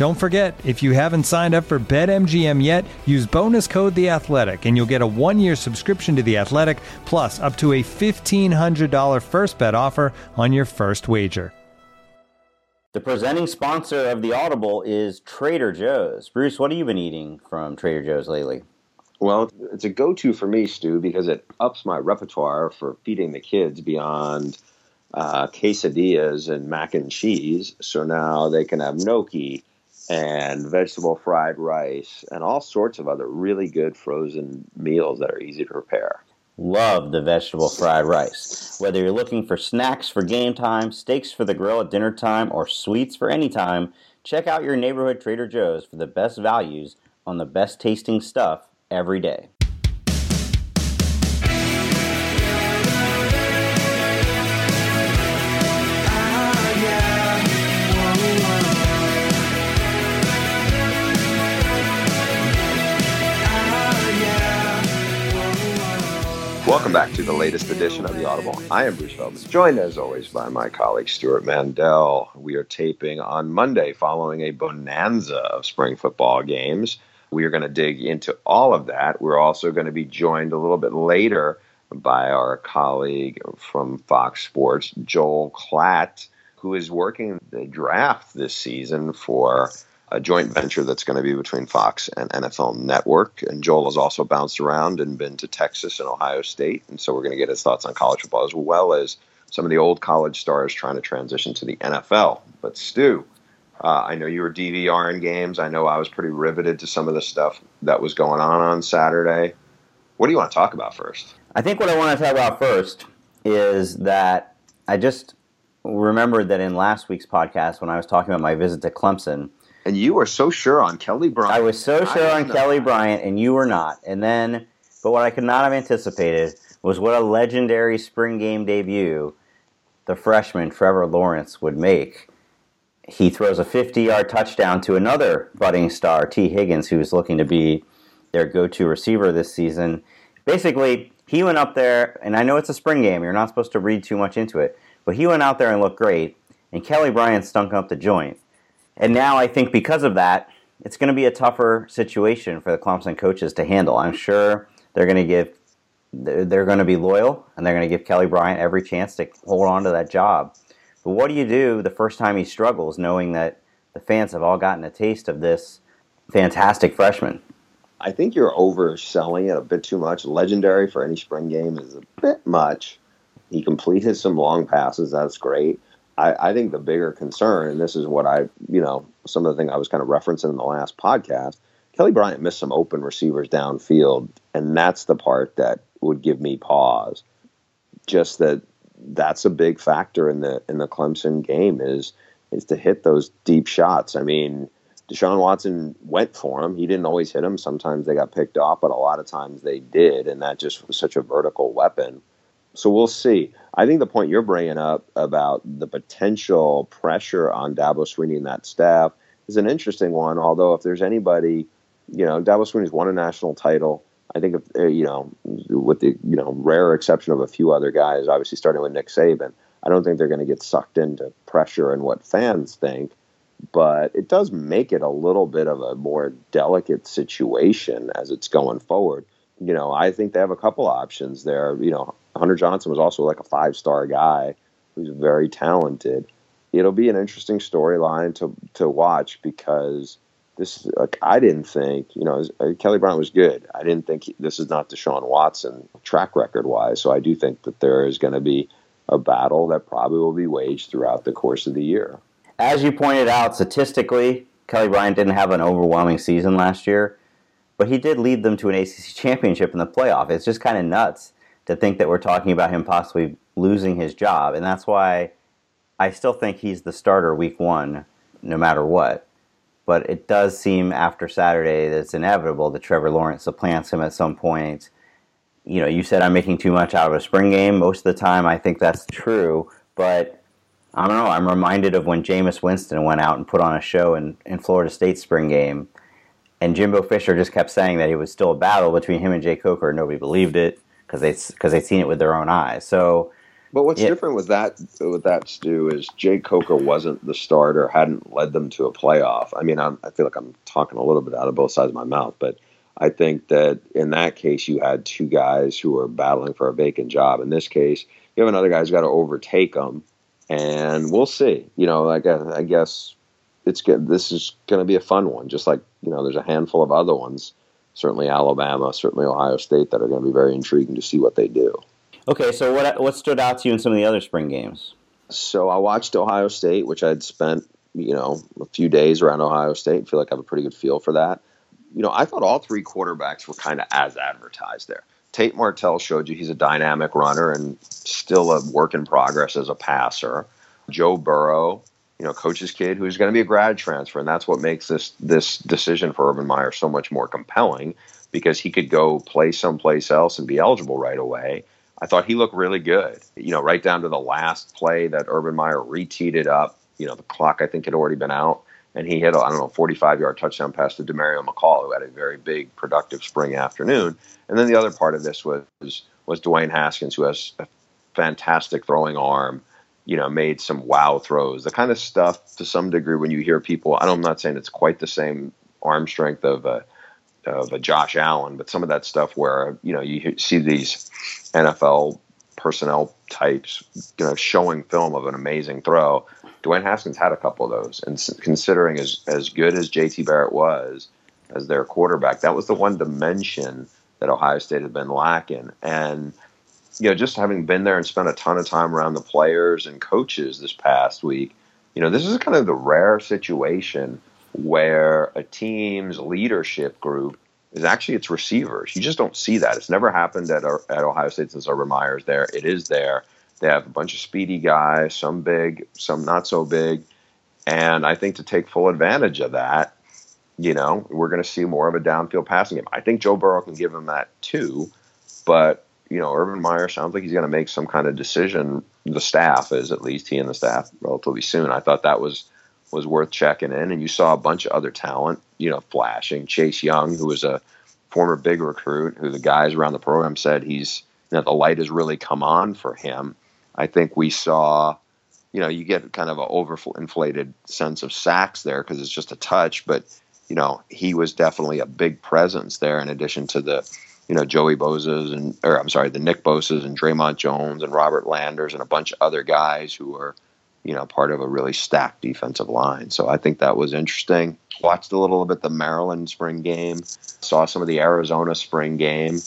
Don't forget, if you haven't signed up for BetMGM yet, use bonus code The Athletic, and you'll get a one-year subscription to The Athletic, plus up to a fifteen hundred dollar first bet offer on your first wager. The presenting sponsor of the Audible is Trader Joe's. Bruce, what have you been eating from Trader Joe's lately? Well, it's a go-to for me, Stu, because it ups my repertoire for feeding the kids beyond uh, quesadillas and mac and cheese. So now they can have gnocchi and vegetable fried rice and all sorts of other really good frozen meals that are easy to prepare. Love the vegetable fried rice. Whether you're looking for snacks for game time, steaks for the grill at dinner time, or sweets for any time, check out your neighborhood Trader Joe's for the best values on the best tasting stuff every day. Welcome back to the latest edition of the Audible. I am Bruce Feldman, joined as always by my colleague Stewart Mandel. We are taping on Monday following a bonanza of spring football games. We are going to dig into all of that. We're also going to be joined a little bit later by our colleague from Fox Sports, Joel Klatt, who is working the draft this season for a joint venture that's going to be between Fox and NFL Network. And Joel has also bounced around and been to Texas and Ohio State. And so we're going to get his thoughts on college football as well as some of the old college stars trying to transition to the NFL. But Stu, uh, I know you were DVRing games. I know I was pretty riveted to some of the stuff that was going on on Saturday. What do you want to talk about first? I think what I want to talk about first is that I just remembered that in last week's podcast when I was talking about my visit to Clemson, and you were so sure on Kelly Bryant. I was so sure on Kelly Bryant, and you were not. And then, but what I could not have anticipated was what a legendary spring game debut the freshman Trevor Lawrence would make. He throws a 50 yard touchdown to another budding star, Tee Higgins, who's looking to be their go to receiver this season. Basically, he went up there, and I know it's a spring game, you're not supposed to read too much into it, but he went out there and looked great, and Kelly Bryant stunk up the joint. And now I think because of that, it's going to be a tougher situation for the Clemson coaches to handle. I'm sure they're going to give they're going to be loyal and they're going to give Kelly Bryant every chance to hold on to that job. But what do you do the first time he struggles, knowing that the fans have all gotten a taste of this fantastic freshman? I think you're overselling it a bit too much. Legendary for any spring game is a bit much. He completed some long passes. That's great. I, I, think the bigger concern, and this is what I, you know, some of the thing I was kind of referencing in the last podcast, Kelly Bryant missed some open receivers downfield, and that's the part that would give me pause. Just that that's a big factor in the in the Clemson game is is to hit those deep shots. I mean, Deshaun Watson went for him. He didn't always hit them. Sometimes they got picked off, but a lot of times they did, and that just was such a vertical weapon. So we'll see. I think the point you're bringing up about the potential pressure on Dabo Swinney and that staff is an interesting one. Although if there's anybody, you know, Dabo Swinney's won a national title. I think if uh, you know, with the you know rare exception of a few other guys, obviously starting with Nick Saban, I don't think they're going to get sucked into pressure and what fans think. But it does make it a little bit of a more delicate situation as it's going forward. You know, I think they have a couple options there. You know, Hunter Johnson was also like a five star guy who's very talented. it'll be an interesting storyline to to watch because this like I didn't think you know uh, Kelly Bryant was good. I didn't think he, this is not Deshaun Watson track record wise. So I do think that there is going to be a battle that probably will be waged throughout the course of the year. As you pointed out, statistically, Kelly Bryant didn't have an overwhelming season last year, but he did lead them to an ACC championship in the playoff. It's just kind of nuts to think that we're talking about him possibly losing his job, and that's why I still think he's the starter week one, no matter what but it does seem after Saturday that it's inevitable that Trevor Lawrence supplants him at some point. You know, you said I'm making too much out of a spring game. Most of the time, I think that's true, but I don't know. I'm reminded of when Jameis Winston went out and put on a show in, in Florida State's spring game, and Jimbo Fisher just kept saying that it was still a battle between him and Jake Coker. And nobody believed it because they because they'd seen it with their own eyes. So but what's yeah. different with that with that Stu is Jake Coker wasn't the starter, hadn't led them to a playoff. I mean, I'm, I feel like I'm talking a little bit out of both sides of my mouth, but I think that in that case you had two guys who were battling for a vacant job. In this case, you have another guy who's got to overtake them, and we'll see. You know, like I, I guess it's good. This is going to be a fun one, just like you know, there's a handful of other ones. Certainly Alabama, certainly Ohio State that are going to be very intriguing to see what they do. Okay, so what what stood out to you in some of the other spring games? So I watched Ohio State, which I'd spent you know a few days around Ohio State. Feel like I have a pretty good feel for that. You know, I thought all three quarterbacks were kind of as advertised there. Tate Martell showed you he's a dynamic runner and still a work in progress as a passer. Joe Burrow, you know, coach's kid who's going to be a grad transfer, and that's what makes this this decision for Urban Meyer so much more compelling because he could go play someplace else and be eligible right away. I thought he looked really good. You know, right down to the last play that Urban Meyer reteed it up. You know, the clock I think had already been out, and he hit I don't know 45 yard touchdown pass to Demario McCall, who had a very big productive spring afternoon. And then the other part of this was was Dwayne Haskins, who has a fantastic throwing arm. You know, made some wow throws. The kind of stuff to some degree when you hear people. I'm not saying it's quite the same arm strength of a of a Josh Allen, but some of that stuff where you know you see these NFL personnel types, you know, showing film of an amazing throw. Dwayne Haskins had a couple of those, and considering as as good as JT Barrett was as their quarterback, that was the one dimension that Ohio State had been lacking. And you know, just having been there and spent a ton of time around the players and coaches this past week, you know, this is kind of the rare situation where a team's leadership group is actually its receivers. You just don't see that. It's never happened at, at Ohio State since Urban Meyer's there. It is there. They have a bunch of speedy guys, some big, some not so big. And I think to take full advantage of that, you know, we're going to see more of a downfield passing game. I think Joe Burrow can give him that too. But, you know, Urban Meyer sounds like he's going to make some kind of decision. The staff is, at least he and the staff, relatively soon. I thought that was was worth checking in. And you saw a bunch of other talent, you know, flashing. Chase Young, who was a former big recruit, who the guys around the program said he's, you know, the light has really come on for him. I think we saw, you know, you get kind of an overinflated sense of sacks there because it's just a touch, but, you know, he was definitely a big presence there in addition to the, you know, Joey Bosa's and, or I'm sorry, the Nick Bosa's and Dre'Mont Jones and Robert Landers and a bunch of other guys who are, – you know, part of a really stacked defensive line. So I think that was interesting. Watched a little bit the Maryland spring game, saw some of the Arizona spring game.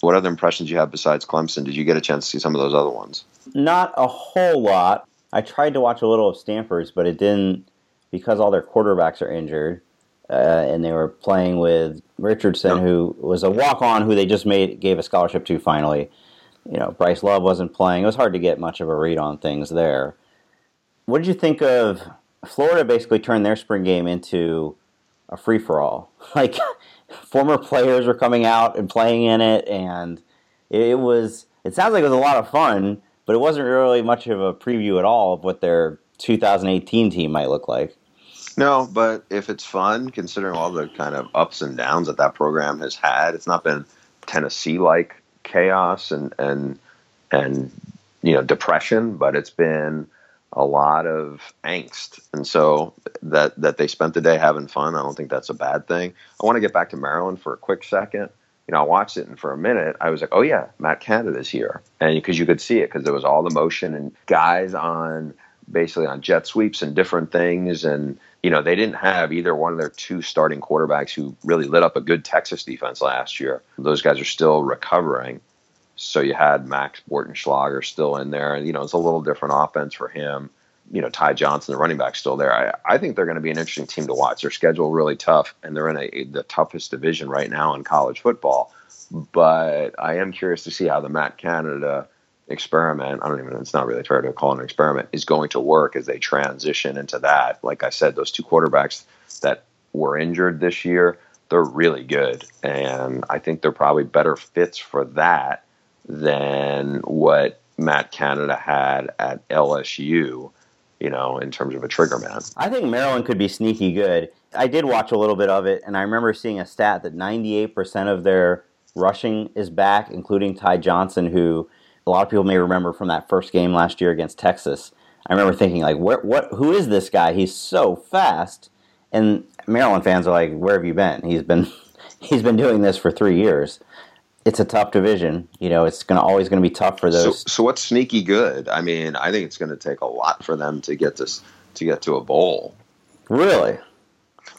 What other impressions you have besides Clemson? Did you get a chance to see some of those other ones? Not a whole lot. I tried to watch a little of Stanford's, but it didn't because all their quarterbacks are injured. Uh, and they were playing with Richardson, who was a walk-on, who they just made gave a scholarship to finally. You know, Bryce Love wasn't playing. It was hard to get much of a read on things there what did you think of Florida? Basically, turned their spring game into a free for all. Like former players were coming out and playing in it, and it was. It sounds like it was a lot of fun, but it wasn't really much of a preview at all of what their 2018 team might look like. No, but if it's fun, considering all the kind of ups and downs that that program has had, it's not been Tennessee like chaos and and and you know depression, but it's been a lot of angst, and so that that they spent the day having fun. I don't think that's a bad thing. I want to get back to Maryland for a quick second. You know, I watched it, and for a minute, I was like, "Oh yeah, Matt Canada's here," and because you could see it, because there was all the motion and guys on basically on jet sweeps and different things. And, you know, they didn't have either one of their two starting quarterbacks who really lit up a good Texas defense last year. Those guys are still recovering. So you had Max Bortenschlager still in there. And, you know, it's a little different offense for him. You know, Ty Johnson, the running back, still there. I, I think they're going to be an interesting team to watch. Their schedule really tough, and they're in a, the toughest division right now in college football. But I am curious to see how the Matt Canada experiment, I don't even, it's not really fair to call it an experiment, is going to work as they transition into that. Like I said, those two quarterbacks that were injured this year, they're really good. And I think they're probably better fits for that than what Matt Canada had at LSU, you know, in terms of a trigger man. I think Maryland could be sneaky good. I did watch a little bit of it, and I remember seeing a stat that 98% of their rushing is back, including Ty Johnson, who a lot of people may remember from that first game last year against Texas. I remember thinking like, what, what, who is this guy? He's so fast. And Maryland fans are like, where have you been? He's been, he's been doing this for three years. It's a tough division. You know, it's going to always going to be tough for those. So, so what's sneaky good? I mean, I think it's going to take a lot for them to get this to get to a bowl. Really?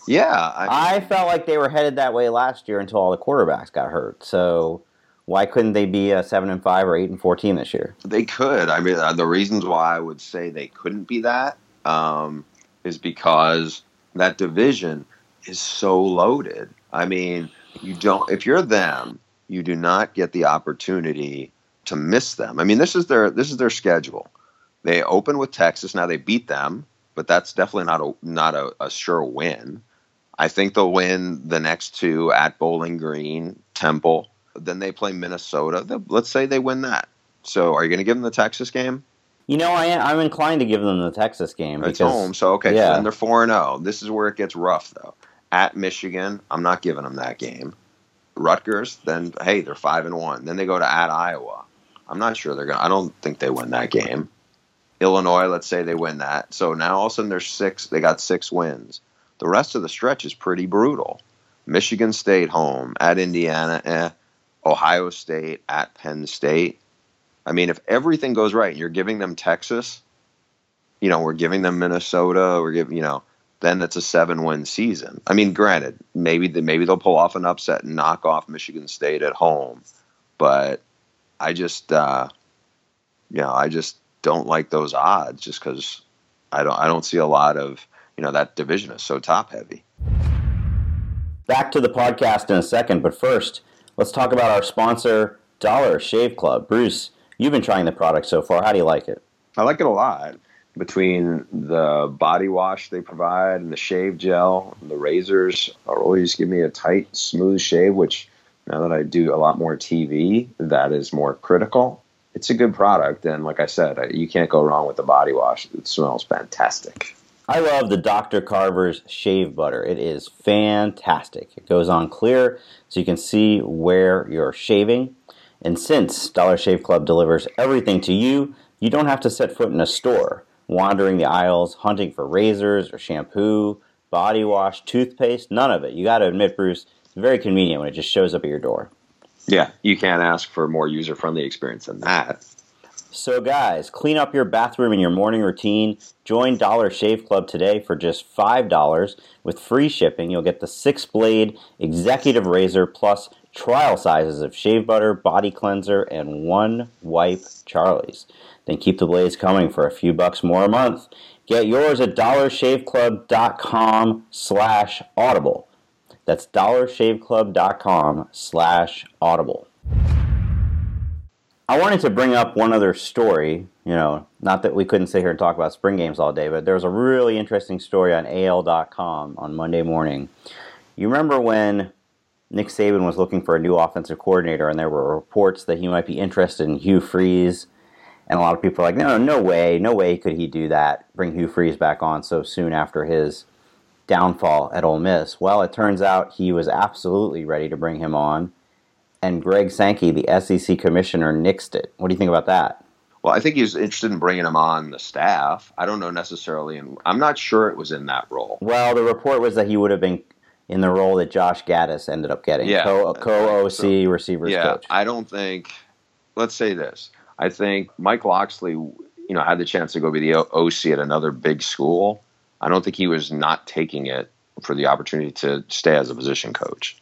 Yeah, I, mean, I felt like they were headed that way last year until all the quarterbacks got hurt. So why couldn't they be a seven and five or eight and fourteen this year? They could. I mean, uh, the reasons why I would say they couldn't be that um, is because that division is so loaded. I mean, you don't. If you're them, you do not get the opportunity to miss them. I mean, this is their this is their schedule. They open with Texas. Now they beat them, but that's definitely not a not a, a sure win. I think they'll win the next two at Bowling Green, Temple, then they play Minnesota. Let's say they win that. So are you going to give them the Texas game? You know, I, I'm inclined to give them the Texas game. Because, it's home, so okay. Yeah. So then they're four and zero. Oh. This is where it gets rough, though. At Michigan, I'm not giving them that game. Rutgers, then hey, they're five and one. Then they go to at Iowa. I'm not sure they're gonna. I don't think they win that game. Illinois, let's say they win that. So now all of a sudden they're six. They got six wins. The rest of the stretch is pretty brutal. Michigan State home at Indiana. Eh. Ohio State at Penn State. I mean, if everything goes right, you're giving them Texas, you know, we're giving them Minnesota, we're giving, you know, then it's a seven win season. I mean, granted, maybe the, maybe they'll pull off an upset and knock off Michigan State at home, but I just, uh, you know, I just don't like those odds just because I don't I don't see a lot of you know that division is so top heavy. Back to the podcast in a second, but first Let's talk about our sponsor, Dollar Shave Club. Bruce, you've been trying the product so far. How do you like it? I like it a lot. Between the body wash they provide and the shave gel, the razors always give me a tight, smooth shave, which now that I do a lot more TV, that is more critical. It's a good product, and like I said, you can't go wrong with the body wash. It smells fantastic. I love the Dr. Carver's shave butter. It is fantastic. It goes on clear so you can see where you're shaving. And since Dollar Shave Club delivers everything to you, you don't have to set foot in a store, wandering the aisles, hunting for razors or shampoo, body wash, toothpaste, none of it. You got to admit, Bruce, it's very convenient when it just shows up at your door. Yeah, you can't ask for a more user friendly experience than that. So, guys, clean up your bathroom in your morning routine. Join Dollar Shave Club today for just $5 with free shipping. You'll get the six blade executive razor plus trial sizes of shave butter, body cleanser, and one wipe Charlie's. Then keep the blades coming for a few bucks more a month. Get yours at dollarshaveclub.com slash audible. That's dollarshaveclub.com slash audible. I wanted to bring up one other story. You know, not that we couldn't sit here and talk about spring games all day, but there was a really interesting story on AL.com on Monday morning. You remember when Nick Saban was looking for a new offensive coordinator, and there were reports that he might be interested in Hugh Freeze, and a lot of people are like, "No, no way, no way could he do that. Bring Hugh Freeze back on so soon after his downfall at Ole Miss." Well, it turns out he was absolutely ready to bring him on and Greg Sankey, the SEC commissioner, nixed it. What do you think about that? Well, I think he's interested in bringing him on the staff. I don't know necessarily, and I'm not sure it was in that role. Well, the report was that he would have been in the role that Josh Gattis ended up getting, yeah, co, OC so, receivers yeah, coach. I don't think. Let's say this. I think Mike Locksley you know, had the chance to go be the OC at another big school, I don't think he was not taking it for the opportunity to stay as a position coach.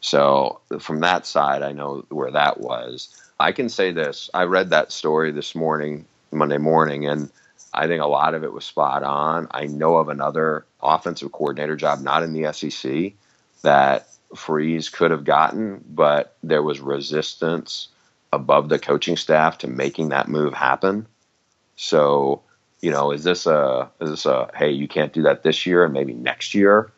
So from that side, I know where that was. I can say this: I read that story this morning, Monday morning, and I think a lot of it was spot on. I know of another offensive coordinator job, not in the SEC, that Freeze could have gotten, but there was resistance above the coaching staff to making that move happen. So, you know, is this a is this a hey, you can't do that this year and maybe next year?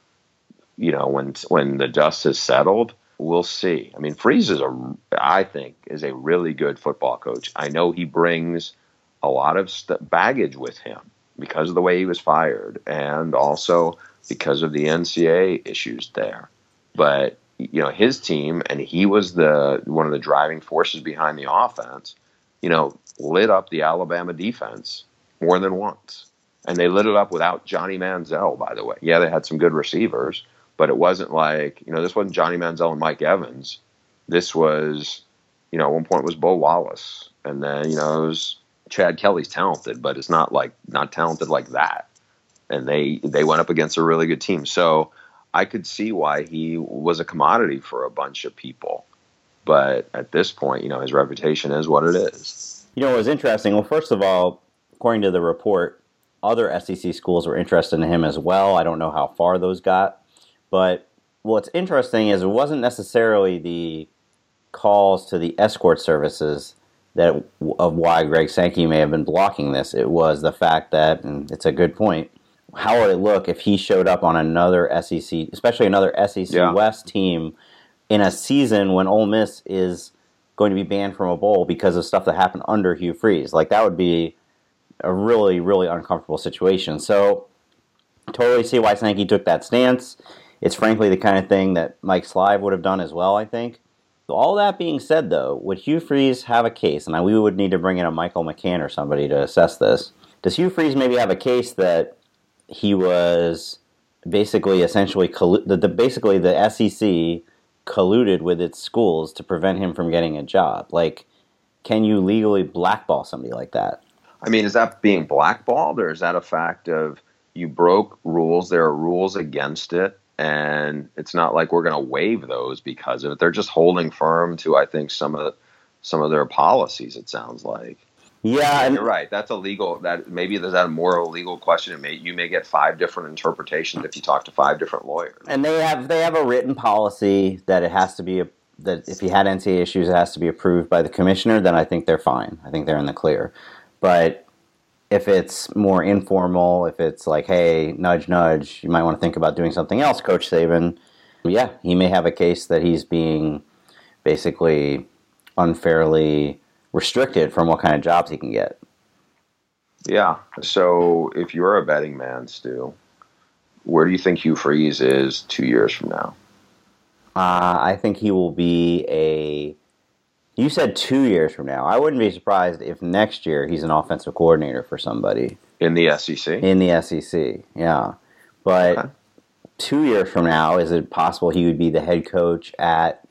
You know, when when the dust has settled, we'll see. I mean, Freeze is a I think is a really good football coach. I know he brings a lot of st- baggage with him because of the way he was fired and also because of the NCAA issues there. But you know his team, and he was the one of the driving forces behind the offense. You know, lit up the Alabama defense more than once, and they lit it up without Johnny Manziel. By the way, yeah, they had some good receivers, but it wasn't like you know this wasn't Johnny Manziel and Mike Evans. This was, you know, at one point was Bo Wallace, and then you know it was Chad Kelly's talented, but it's not like not talented like that. And they they went up against a really good team. So I could see why he was a commodity for a bunch of people. But at this point, you know, his reputation is what it is. You know, it was interesting. Well, first of all, according to the report, other SEC schools were interested in him as well. I don't know how far those got. But what's interesting is it wasn't necessarily the calls to the escort services that of why Greg Sankey may have been blocking this. It was the fact that, and it's a good point, how would it look if he showed up on another SEC, especially another SEC yeah. West team, in a season when Ole Miss is going to be banned from a bowl because of stuff that happened under Hugh Freeze? Like that would be a really, really uncomfortable situation. So, totally see why Sankey took that stance. It's frankly the kind of thing that Mike Slive would have done as well. I think. All that being said, though, would Hugh Freeze have a case? And we would need to bring in a Michael McCann or somebody to assess this. Does Hugh Freeze maybe have a case that he was basically essentially basically the SEC colluded with its schools to prevent him from getting a job. Like, can you legally blackball somebody like that? I mean, is that being blackballed, or is that a fact of you broke rules? There are rules against it, and it's not like we're going to waive those because of it. They're just holding firm to, I think, some of some of their policies. It sounds like. Yeah, and you're right. That's a legal. That maybe there's that a more legal question. It may you may get five different interpretations if you talk to five different lawyers. And they have they have a written policy that it has to be a, that if you had NCAA issues, it has to be approved by the commissioner. Then I think they're fine. I think they're in the clear. But if it's more informal, if it's like, hey, nudge, nudge, you might want to think about doing something else, Coach Saban. Yeah, he may have a case that he's being basically unfairly restricted from what kind of jobs he can get. Yeah. So if you're a betting man, Stu, where do you think Hugh Freeze is two years from now? Uh, I think he will be a. You said two years from now. I wouldn't be surprised if next year he's an offensive coordinator for somebody in the SEC. In the SEC, yeah. But okay. two years from now, is it possible he would be the head coach at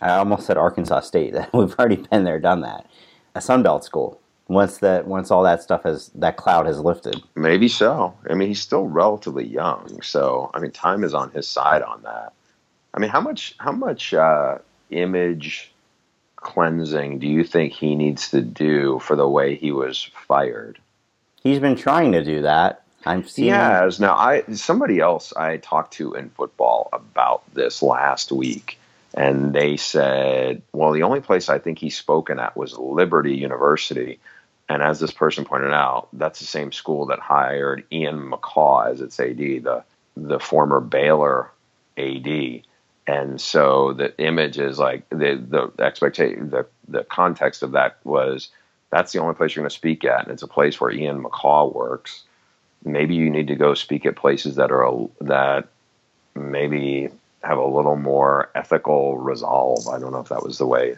I almost said Arkansas State. We've already been there, done that. A Sunbelt school. Once that, once all that stuff has that cloud has lifted. Maybe so. I mean, he's still relatively young, so I mean, time is on his side on that. I mean, how much, how much uh, image cleansing do you think he needs to do for the way he was fired? He's been trying to do that. I'm seeing. He has. Now, I somebody else I talked to in football about this last week and they said, well, the only place I think he's spoken at was Liberty University. And as this person pointed out, that's the same school that hired Ian McCaw as its AD, the the former Baylor AD. And so the image is like the the expectation, the the context of that was that's the only place you're going to speak at, and it's a place where Ian McCaw works. Maybe you need to go speak at places that are that maybe have a little more ethical resolve. I don't know if that was the way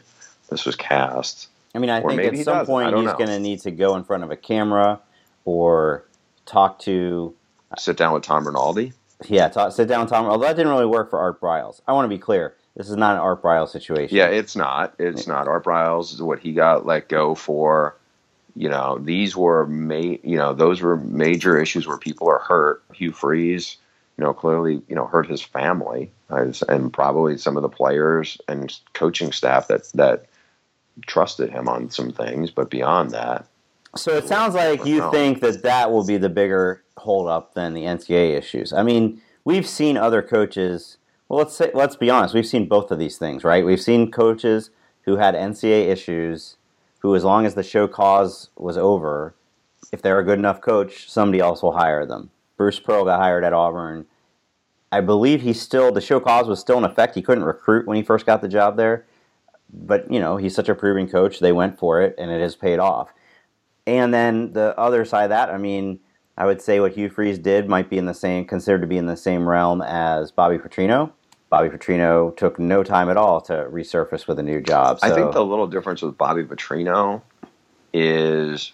this was cast. I mean, I or think at some point he's going to need to go in front of a camera or talk to. Sit down with Tom Rinaldi? Yeah, sit down Tom. Although that didn't really work for Art Briles. I want to be clear. This is not an Art Briles situation. Yeah, it's not. It's not. Art Briles is what he got let go for you know, these were ma- you know, those were major issues where people are hurt. Hugh Freeze, you know, clearly, you know, hurt his family and probably some of the players and coaching staff that that trusted him on some things, but beyond that. So it sounds like you no. think that that will be the bigger holdup than the NCAA issues. I mean, we've seen other coaches. Well, let's say let's be honest. We've seen both of these things, right? We've seen coaches who had NCAA issues, who, as long as the show cause was over, if they're a good enough coach, somebody else will hire them. Bruce Pearl got hired at Auburn. I believe he still the show cause was still in effect. He couldn't recruit when he first got the job there, but you know he's such a proven coach. They went for it, and it has paid off. And then the other side of that, I mean, I would say what Hugh Freeze did might be in the same considered to be in the same realm as Bobby Petrino. Bobby Petrino took no time at all to resurface with a new job. So. I think the little difference with Bobby Petrino is,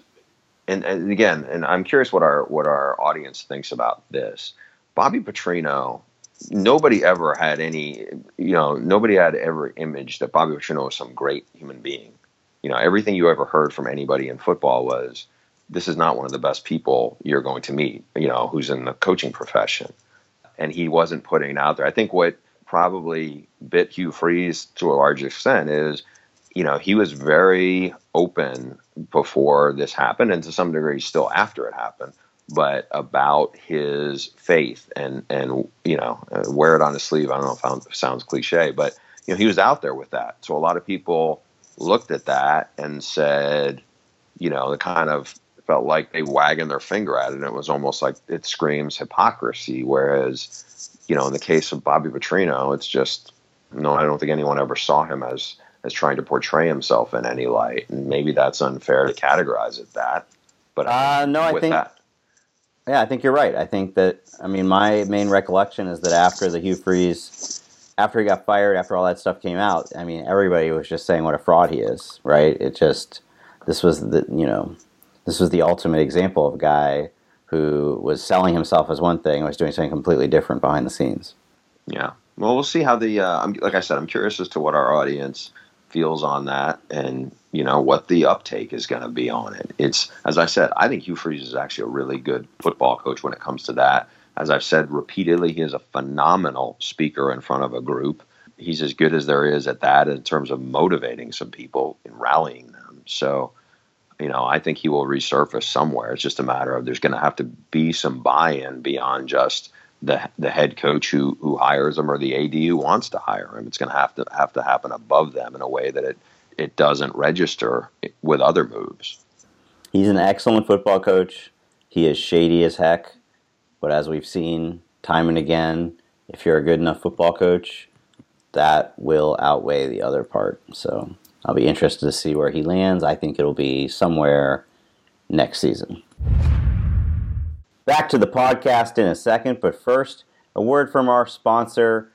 and, and again, and I'm curious what our what our audience thinks about this. Bobby Petrino, nobody ever had any, you know, nobody had ever imaged that Bobby Petrino was some great human being. You know, everything you ever heard from anybody in football was, this is not one of the best people you're going to meet, you know, who's in the coaching profession. And he wasn't putting it out there. I think what probably bit Hugh Freeze to a large extent is, you know, he was very open before this happened, and to some degree still after it happened, but about his faith and and you know, wear it on his sleeve. I don't know if it sounds cliche, but you know, he was out there with that. So a lot of people looked at that and said, you know, the kind of felt like they wagging their finger at it. And it was almost like it screams hypocrisy. Whereas you know, in the case of Bobby Petrino, it's just no. I don't think anyone ever saw him as as trying to portray himself in any light, and maybe that's unfair to categorize it that. But uh, no, I think. That, yeah, I think you're right. I think that I mean my main recollection is that after the Hugh Freeze, after he got fired, after all that stuff came out, I mean everybody was just saying what a fraud he is, right? It just this was the you know this was the ultimate example of a guy who was selling himself as one thing and was doing something completely different behind the scenes. Yeah. Well, we'll see how the, uh, like I said, I'm curious as to what our audience feels on that and, you know, what the uptake is going to be on it. It's, as I said, I think Hugh Freeze is actually a really good football coach when it comes to that. As I've said repeatedly, he is a phenomenal speaker in front of a group. He's as good as there is at that in terms of motivating some people and rallying them. So, you know, I think he will resurface somewhere. It's just a matter of there's going to have to be some buy-in beyond just the the head coach who who hires him or the AD who wants to hire him. It's going to have to have to happen above them in a way that it it doesn't register with other moves. He's an excellent football coach. He is shady as heck, but as we've seen time and again, if you're a good enough football coach, that will outweigh the other part. So I'll be interested to see where he lands. I think it'll be somewhere next season. Back to the podcast in a second, but first, a word from our sponsor,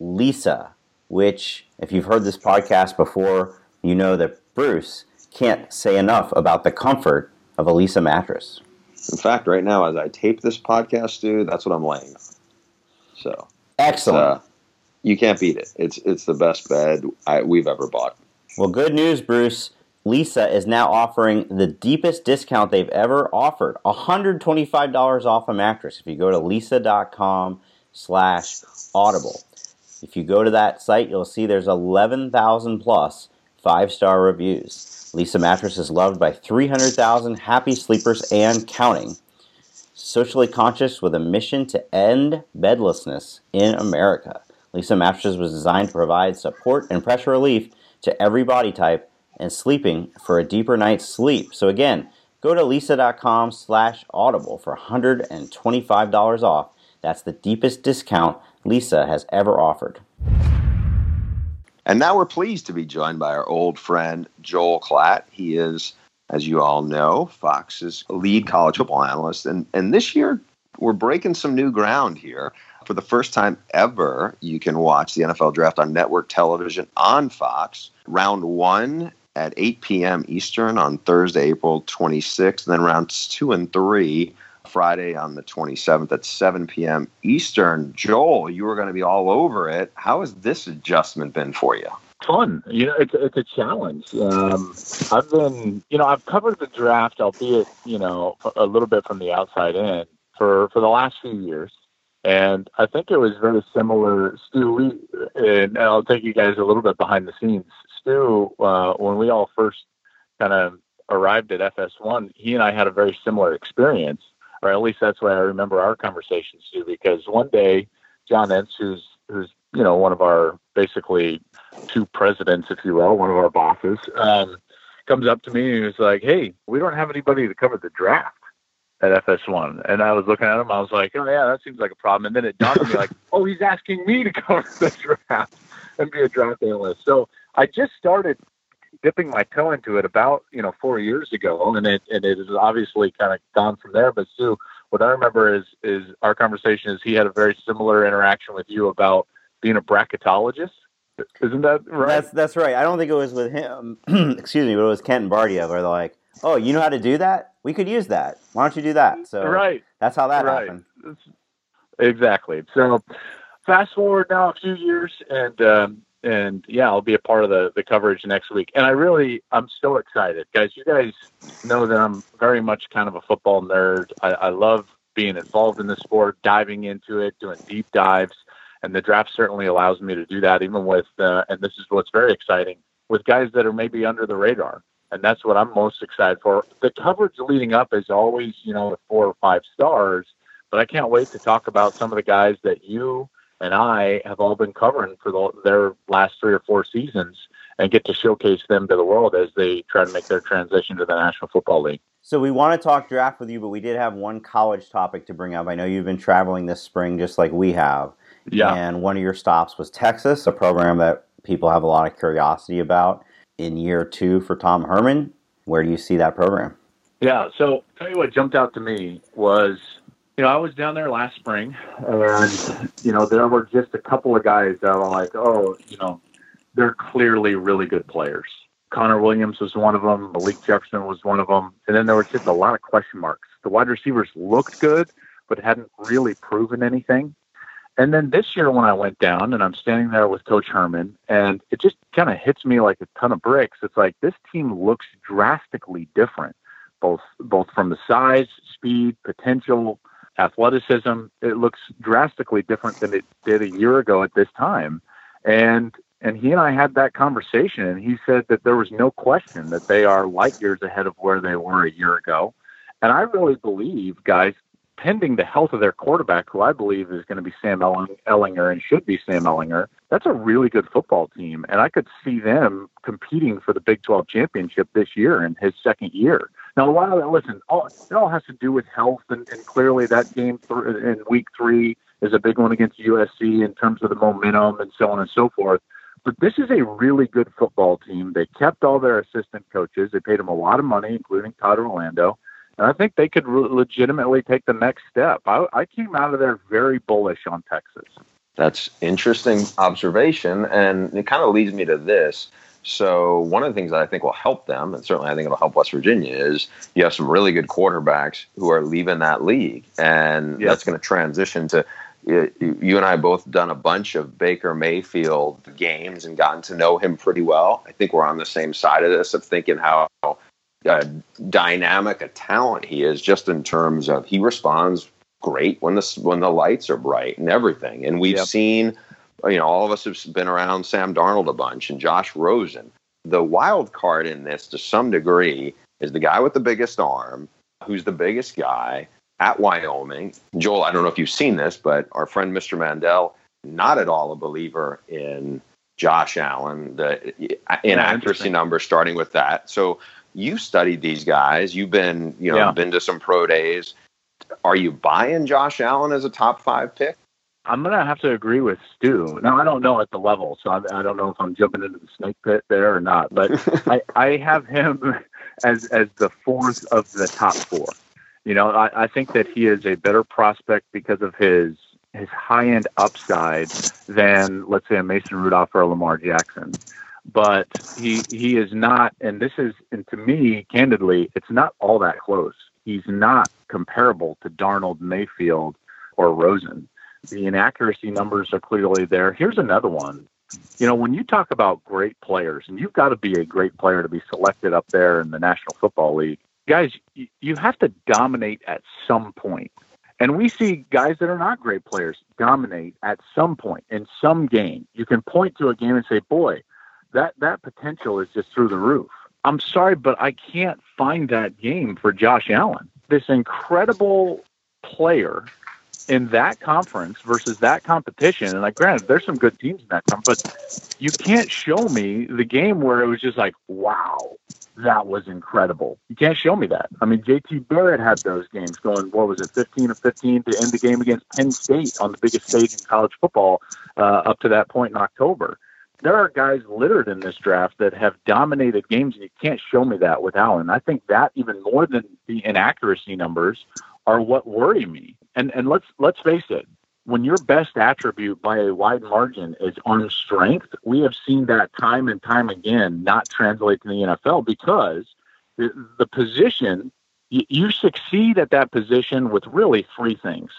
Leesa, which, if you've heard this podcast before, you know that Bruce can't say enough about the comfort of a Leesa mattress. In fact, right now, as I tape this podcast, dude, that's what I'm laying on. So excellent. Uh, you can't beat it. It's it's the best bed I, we've ever bought. Well, good news, Bruce. Leesa is now offering the deepest discount they've ever offered, $125 off a mattress if you go to leesa.com slash audible. If you go to that site, you'll see there's 11,000 plus five-star reviews. Leesa mattress is loved by 300,000 happy sleepers and counting. Socially conscious with a mission to end bedlessness in America. Leesa mattresses was designed to provide support and pressure relief to every body type and sleeping for a deeper night's sleep. So again, go to leesa.com slash audible for $125 off. That's the deepest discount Leesa has ever offered. And now we're pleased to be joined by our old friend Joel Klatt. He is, as you all know, Fox's lead college football analyst. And, and this year, we're breaking some new ground here for the first time ever, you can watch the NFL draft on network television on Fox. Round one at 8 p.m. Eastern on Thursday, April 26th, and then rounds two and three Friday on the 27th at 7 p.m. Eastern. Joel, you were going to be all over it. How has this adjustment been for you? fun. You know, it's it's a challenge. Um, I've been, you know, I've covered the draft, albeit you know, a little bit from the outside in for for the last few years, and I think it was very similar. Stu, we, and I'll take you guys a little bit behind the scenes. Stu, uh, when we all first kind of arrived at FS1, he and I had a very similar experience, or at least that's why I remember our conversations, too. Because one day, John Entz, who's who's you know one of our basically two presidents, if you will, one of our bosses, um, comes up to me and he's like, "Hey, we don't have anybody to cover the draft." At FS1, and I was looking at him. I was like, "Oh yeah, that seems like a problem." And then it dawned on me, like, "Oh, he's asking me to cover the draft and be a draft analyst." So I just started dipping my toe into it about you know four years ago, and it and it has obviously kind of gone from there. But Stu, what I remember is is our conversation is he had a very similar interaction with you about being a bracketologist. Isn't that right? That's that's right. I don't think it was with him. excuse me, but it was Kent and Bardia where they're like, "Oh, you know how to do that? We could use that. Why don't you do that?" So right, that's how that right. happened. Exactly. So fast forward now a few years, and um, and yeah, I'll be a part of the the coverage next week. And I really, I'm so excited, guys. You guys know that I'm very much kind of a football nerd. I, I love being involved in the sport, diving into it, doing deep dives and the draft certainly allows me to do that even with uh, and this is what's very exciting with guys that are maybe under the radar and that's what i'm most excited for the coverage leading up is always you know with four or five stars but i can't wait to talk about some of the guys that you and i have all been covering for the, their last three or four seasons and get to showcase them to the world as they try to make their transition to the national football league so we want to talk draft with you, but we did have one college topic to bring up. I know you've been traveling this spring just like we have. Yeah. And one of your stops was Texas, a program that people have a lot of curiosity about in year two for Tom Herman. Where do you see that program? Yeah. So tell you what jumped out to me was, you know, I was down there last spring and, you know, there were just a couple of guys that were like, oh, you know, they're clearly really good players. Connor Williams was one of them. Malik Jefferson was one of them. And then there was just a lot of question marks. The wide receivers looked good, but hadn't really proven anything. And then this year, when I went down and I'm standing there with Coach Herman, and it just kind of hits me like a ton of bricks. It's like this team looks drastically different, both both from the size, speed, potential, athleticism. It looks drastically different than it did a year ago at this time. And and he and I had that conversation, and he said that there was no question that they are light years ahead of where they were a year ago. And I really believe, guys, pending the health of their quarterback, who I believe is going to be Sam Ehlinger and should be Sam Ehlinger, that's a really good football team. And I could see them competing for the Big 12 championship this year in his second year. Now, a lot of that, listen, all, it all has to do with health. And, and clearly, that game th- in week three is a big one against USC in terms of the momentum and so on and so forth. But this is a really good football team. They kept all their assistant coaches. They paid them a lot of money, including Todd Orlando and I think they could re- legitimately take the next step. I, I came out of there very bullish on Texas. That's interesting observation, and it kind of leads me to this. So one of the things that I think will help them, and certainly I think it'll help West Virginia, is you have some really good quarterbacks who are leaving that league, and yep. that's going to transition to. You and I both done a bunch of Baker Mayfield games and gotten to know him pretty well. I think we're on the same side of this of thinking how uh, dynamic a talent he is, just in terms of he responds great when the when the lights are bright and everything. And we've yep. seen, you know, all of us have been around Sam Darnold a bunch and Josh Rosen. The wild card in this, to some degree, is the guy with the biggest arm, who's the biggest guy at Wyoming. Joel, I don't know if you've seen this, but our friend Mr. Mandel, not at all a believer in Josh Allen, the inaccuracy number starting with that. So you studied these guys. You've been, you know, yeah. been to some pro days. Are you buying Josh Allen as a top five pick? I'm gonna have to agree with Stu. Now I don't know at the level, so I, I don't know if I'm jumping into the snake pit there or not. But I, I have him as as the fourth of the top four. You know, I, I think that he is a better prospect because of his his high end upside than let's say a Mason Rudolph or a Lamar Jackson but he he is not and this is and to me candidly it's not all that close he's not comparable to darnold mayfield or rosen the inaccuracy numbers are clearly there here's another one You know, when you talk about great players, and you've got to be a great player to be selected up there in the National Football League, guys, you have to dominate at some point. And we see guys that are not great players dominate at some point in some game. You can point to a game and say, boy, that, that potential is just through the roof. I'm sorry, but I can't find that game for Josh Allen. This incredible player in that conference versus that competition. And like, granted, there's some good teams in that conference, but you can't show me the game where it was just like, wow, that was incredible. You can't show me that. I mean, JT Barrett had those games going, what was it, 15 or 15 to end the game against Penn State on the biggest stage in college football uh, up to that point in October. There are guys littered in this draft that have dominated games, and you can't show me that with Allen. I think that even more than the inaccuracy numbers are what worry me. And and let's let's face it, when your best attribute by a wide margin is arm strength, we have seen that time and time again not translate to the NFL because the, the position, you, you succeed at that position with really three things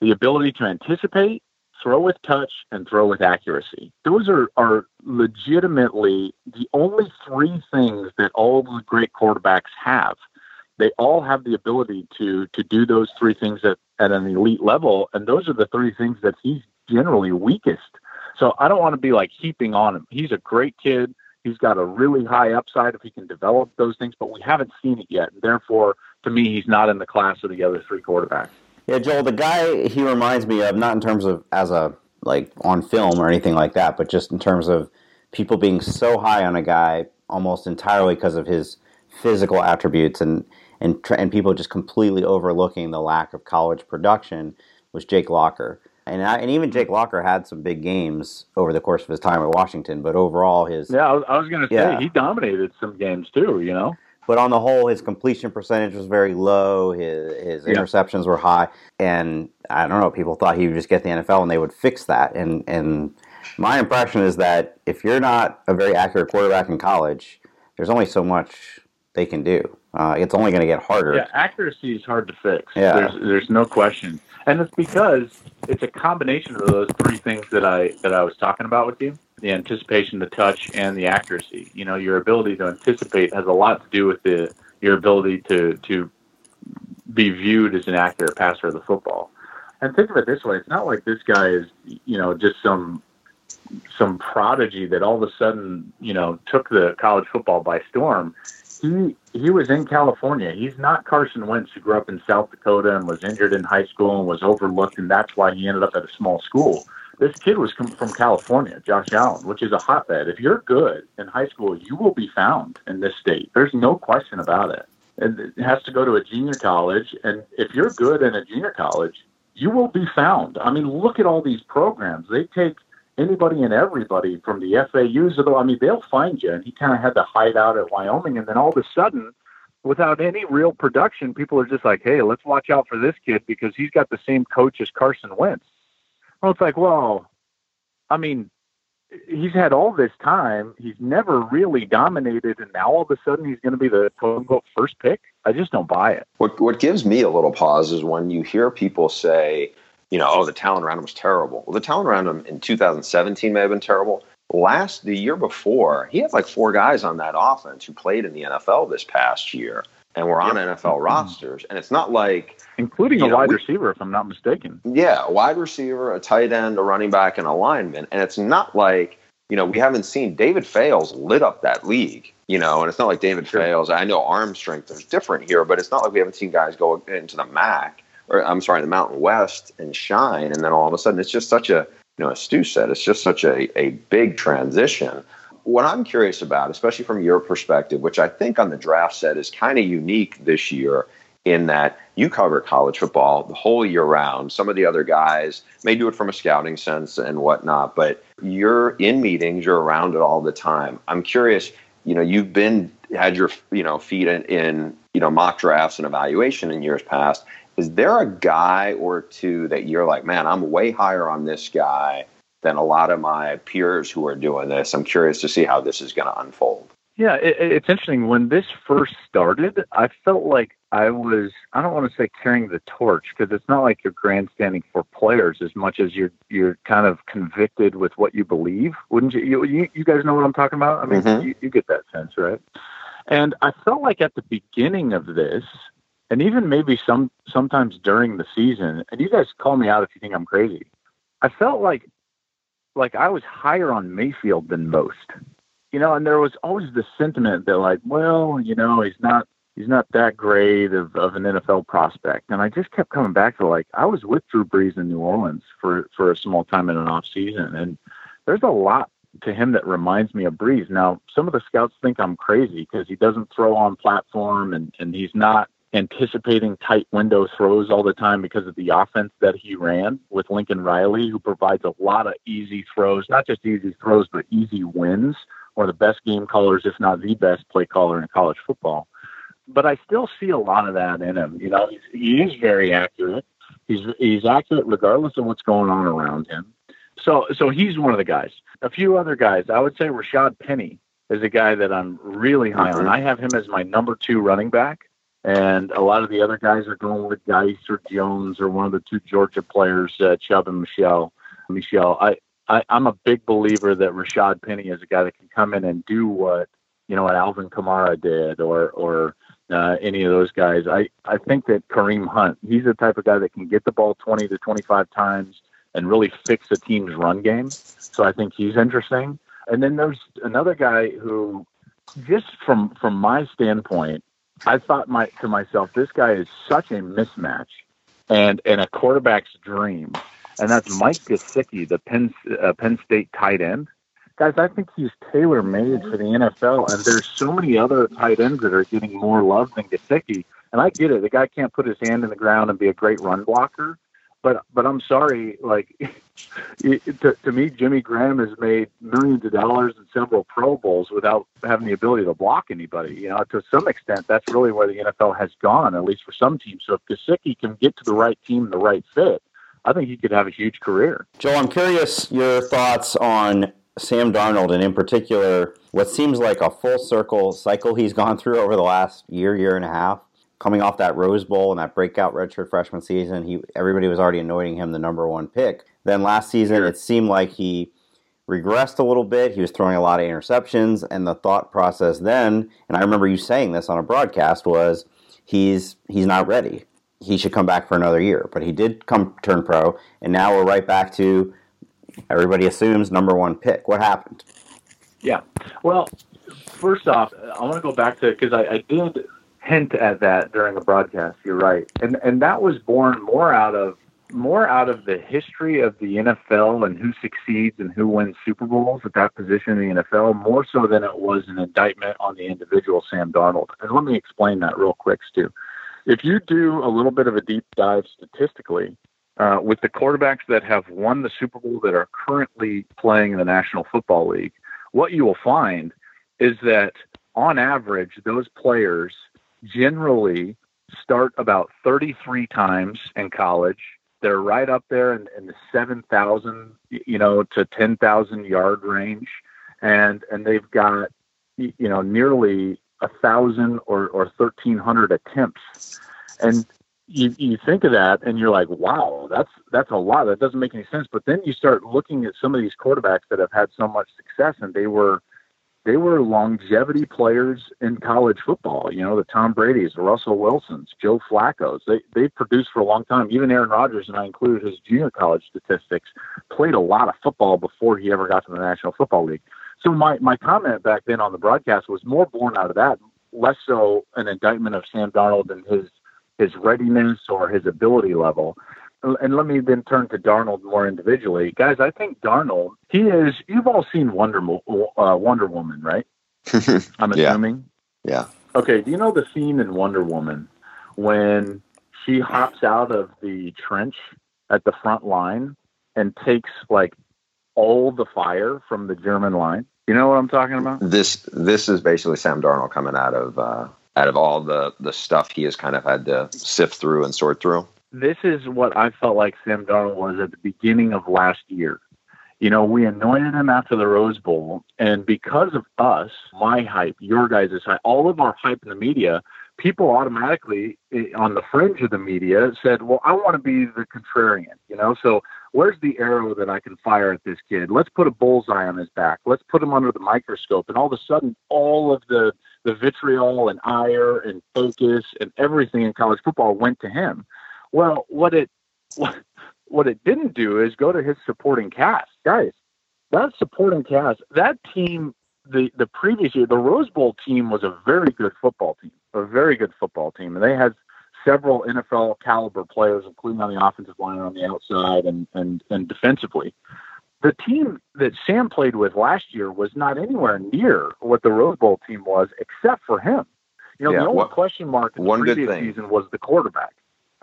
the ability to anticipate, throw with touch, and throw with accuracy. Those are, are legitimately the only three things that all the great quarterbacks have they all have the ability to to do those three things at, at an elite level and those are the three things that he's generally weakest. So i don't want to be like heaping on him. He's a great kid. He's got a really high upside if he can develop those things but we haven't seen it yet. And therefore to me he's not in the class of the other three quarterbacks. Yeah joel the guy he reminds me of not in terms of as a like on film or anything like that but just in terms of people being so high on a guy almost entirely because of his physical attributes and and and people just completely overlooking the lack of college production was Jake Locker. And, I, and even Jake Locker had some big games over the course of his time at Washington, but overall his yeah, I was, was going to say yeah. he dominated some games too, you know. But on the whole, his completion percentage was very low. His his yeah. interceptions were high, and I don't know. People thought he would just get the NFL and they would fix that. And and my impression is that if you're not a very accurate quarterback in college, there's only so much they can do. Uh, it's only going to get harder. Yeah, accuracy is hard to fix. Yeah. There's, there's no question, and it's because it's a combination of those three things that I that I was talking about with you: the anticipation, the touch, and the accuracy. You know, your ability to anticipate has a lot to do with the your ability to to be viewed as an accurate passer of the football. And think of it this way: it's not like this guy is, you know, just some some prodigy that all of a sudden, you know, took the college football by storm he he was in California. He's not Carson Wentz, who grew up in South Dakota and was injured in high school and was overlooked, and that's why he ended up at a small school. This kid was from California, Josh Allen, which is a hotbed. If you're good in high school, you will be found in this state. There's no question about it. And It has to go to a junior college, and if you're good in a junior college, you will be found. I mean, look at all these programs. They take anybody and everybody from the FAUs. Although I mean, they'll find you. And he kind of had to hide out at Wyoming, and then all of a sudden, without any real production, people are just like, "Hey, let's watch out for this kid because he's got the same coach as Carson Wentz." Well, it's like, well, I mean, he's had all this time. He's never really dominated, and now all of a sudden he's going to be the quote unquote first pick. I just don't buy it. What What gives me a little pause is when you hear people say you know, oh, the talent around him was terrible. Well, the talent around him in 2017 may have been terrible. Last, the year before, he had like four guys on that offense who played in the NFL this past year and were on NFL mm-hmm. rosters. And it's not like. Including a know, wide we, receiver, if I'm not mistaken. Yeah, a wide receiver, a tight end, a running back, and a lineman. And it's not like, you know, we haven't seen David Fales lit up that league, you know, and it's not like David sure. Fales. I know arm strength is different here, but it's not like we haven't seen guys go into the MAC or I'm sorry, the Mountain West and shine, and then all of a sudden it's just such a you know, as Stu said, it's just such a, a big transition. What I'm curious about, especially from your perspective, which I think on the draft set is kind of unique this year, in that you cover college football the whole year round. Some of the other guys may do it from a scouting sense and whatnot, but you're in meetings, you're around it all the time. I'm curious, you know, you've been had your you know feet in, in you know mock drafts and evaluation in years past is there a guy or two that you're like, man, I'm way higher on this guy than a lot of my peers who are doing this? I'm curious to see how this is going to unfold. Yeah, it, it's interesting. When this first started, I felt like I was I don't want to say carrying the torch because it's not like you're grandstanding for players as much as you're you're kind of convicted with what you believe. Wouldn't you? You, you, guys know what I'm talking about? I mean, Mhm. you, you get that sense, right? And I felt like at the beginning of this, and even maybe some sometimes during the season, and you guys call me out if you think I'm crazy. I felt like like I was higher on Mayfield than most. You know, and there was always this sentiment that like, well, you know, he's not he's not that great of, of an NFL prospect. And I just kept coming back to like I was with Drew Brees in New Orleans for for a small time in an off season and there's a lot to him that reminds me of Brees. Now, some of the scouts think I'm crazy because he doesn't throw on platform and, and he's not anticipating tight window throws all the time because of the offense that he ran with Lincoln Riley, who provides a lot of easy throws, not just easy throws, but easy wins, one of the best game callers, if not the best play caller in college football. But I still see a lot of that in him. You know, he's, he is very accurate. He's he's accurate regardless of what's going on around him. So so he's one of the guys. A few other guys, I would say Rashad Penny is a guy that I'm really high on. Mhm. I have him as my number two running back, and a lot of the other guys are going with Guice or Jones or one of the two Georgia players, uh, Chubb and Michel. Michel, I, I I'm a big believer that Rashad Penny is a guy that can come in and do what you know what Alvin Kamara did or or uh, any of those guys. I, I think that Kareem Hunt, he's the type of guy that can get the ball 20 to 25 times and really fix a team's run game. So I think he's interesting. And then there's another guy who, just from from my standpoint, I thought my to myself, this guy is such a mismatch and and a quarterback's dream, and that's Mike Gesicki, the Penn uh, Penn State tight end guys, I think he's tailor made for the NFL. And there's so many other tight ends that are getting more love than Gesicki. And I get it. The guy can't put his hand in the ground and be a great run blocker. But but I'm sorry, like to, to me, Jimmy Graham has made millions of dollars and several Pro Bowls without having the ability to block anybody. You know, to some extent, that's really where the NFL has gone, at least for some teams. So if Gesicki can get to the right team, the right fit, I think he could have a huge career. Joe, I'm curious your thoughts on Sam Darnold and in particular what seems like a full circle cycle he's gone through over the last year, year and a half. Coming off that Rose Bowl and that breakout redshirt freshman season, he everybody was already anointing him the number one pick. Then last season, it seemed like he regressed a little bit. He was throwing a lot of interceptions, and the thought process then, and I remember you saying this on a broadcast, was he's he's not ready. He should come back for another year. But he did come turn pro, and now we're right back to everybody assumes number one pick. What happened? Yeah. Well, first off, I want to go back to because I, I did hint at that during a broadcast. You're right, and and that was born more out of more out of the history of the NFL and who succeeds and who wins Super Bowls at that position in the NFL, more so than it was an indictment on the individual Sam Darnold. And let me explain that real quick, Stu. If you do a little bit of a deep dive statistically, uh, with the quarterbacks that have won the Super Bowl that are currently playing in the National Football League, what you will find is that on average, those players generally start about 33 times in college. They're right up there in, in the 7,000, you know, to 10,000 yard range. And, and they've got, you know, nearly a thousand or, or 1,300 attempts. And you, you think of that and you're like, wow, that's that's a lot. That doesn't make any sense. But then you start looking at some of these quarterbacks that have had so much success, and they were they were longevity players in college football. You know, the Tom Brady's, the Russell Wilsons, Joe Flacco's. They they produced for a long time. Even Aaron Rodgers, and I included his junior college statistics, played a lot of football before he ever got to the National Football League. So my my comment back then on the broadcast was more born out of that, less so an indictment of Sam Darnold and his his readiness or his ability level. And let me then turn to Darnold more individually, guys. I think Darnold, he is. You've all seen Wonder uh, Wonder Woman, right? I'm Yeah. assuming. yeah. Okay. Do you know the scene in Wonder Woman when she hops out of the trench at the front line and takes like all the fire from the German line? You know what I'm talking about? This this is basically Sam Darnold coming out of uh, out of all the the stuff he has kind of had to sift through and sort through. This is what I felt like Sam Darnold was at the beginning of last year. You know, we anointed him after the Rose Bowl, and because of us, my hype, your guys' hype, all of our hype in the media people automatically eh, on the fringe of the media said, "Well, I want to be the contrarian," you know. So where's the arrow that I can fire at this kid? Let's put a bullseye on his back. Let's put him under the microscope. And all of a sudden, all of the the vitriol and ire and focus and everything in college football went to him. Well, what it what, what it didn't do is go to his supporting cast, guys. That supporting cast, that team, the the previous year, the Rose Bowl team was a very good football team, a very good football team, and they had several NFL caliber players, including on the offensive line on the outside and, and, and defensively. The team that Sam played with last year was not anywhere near what the Rose Bowl team was, except for him. You know, yeah, the only what, question mark in the previous season was the quarterback.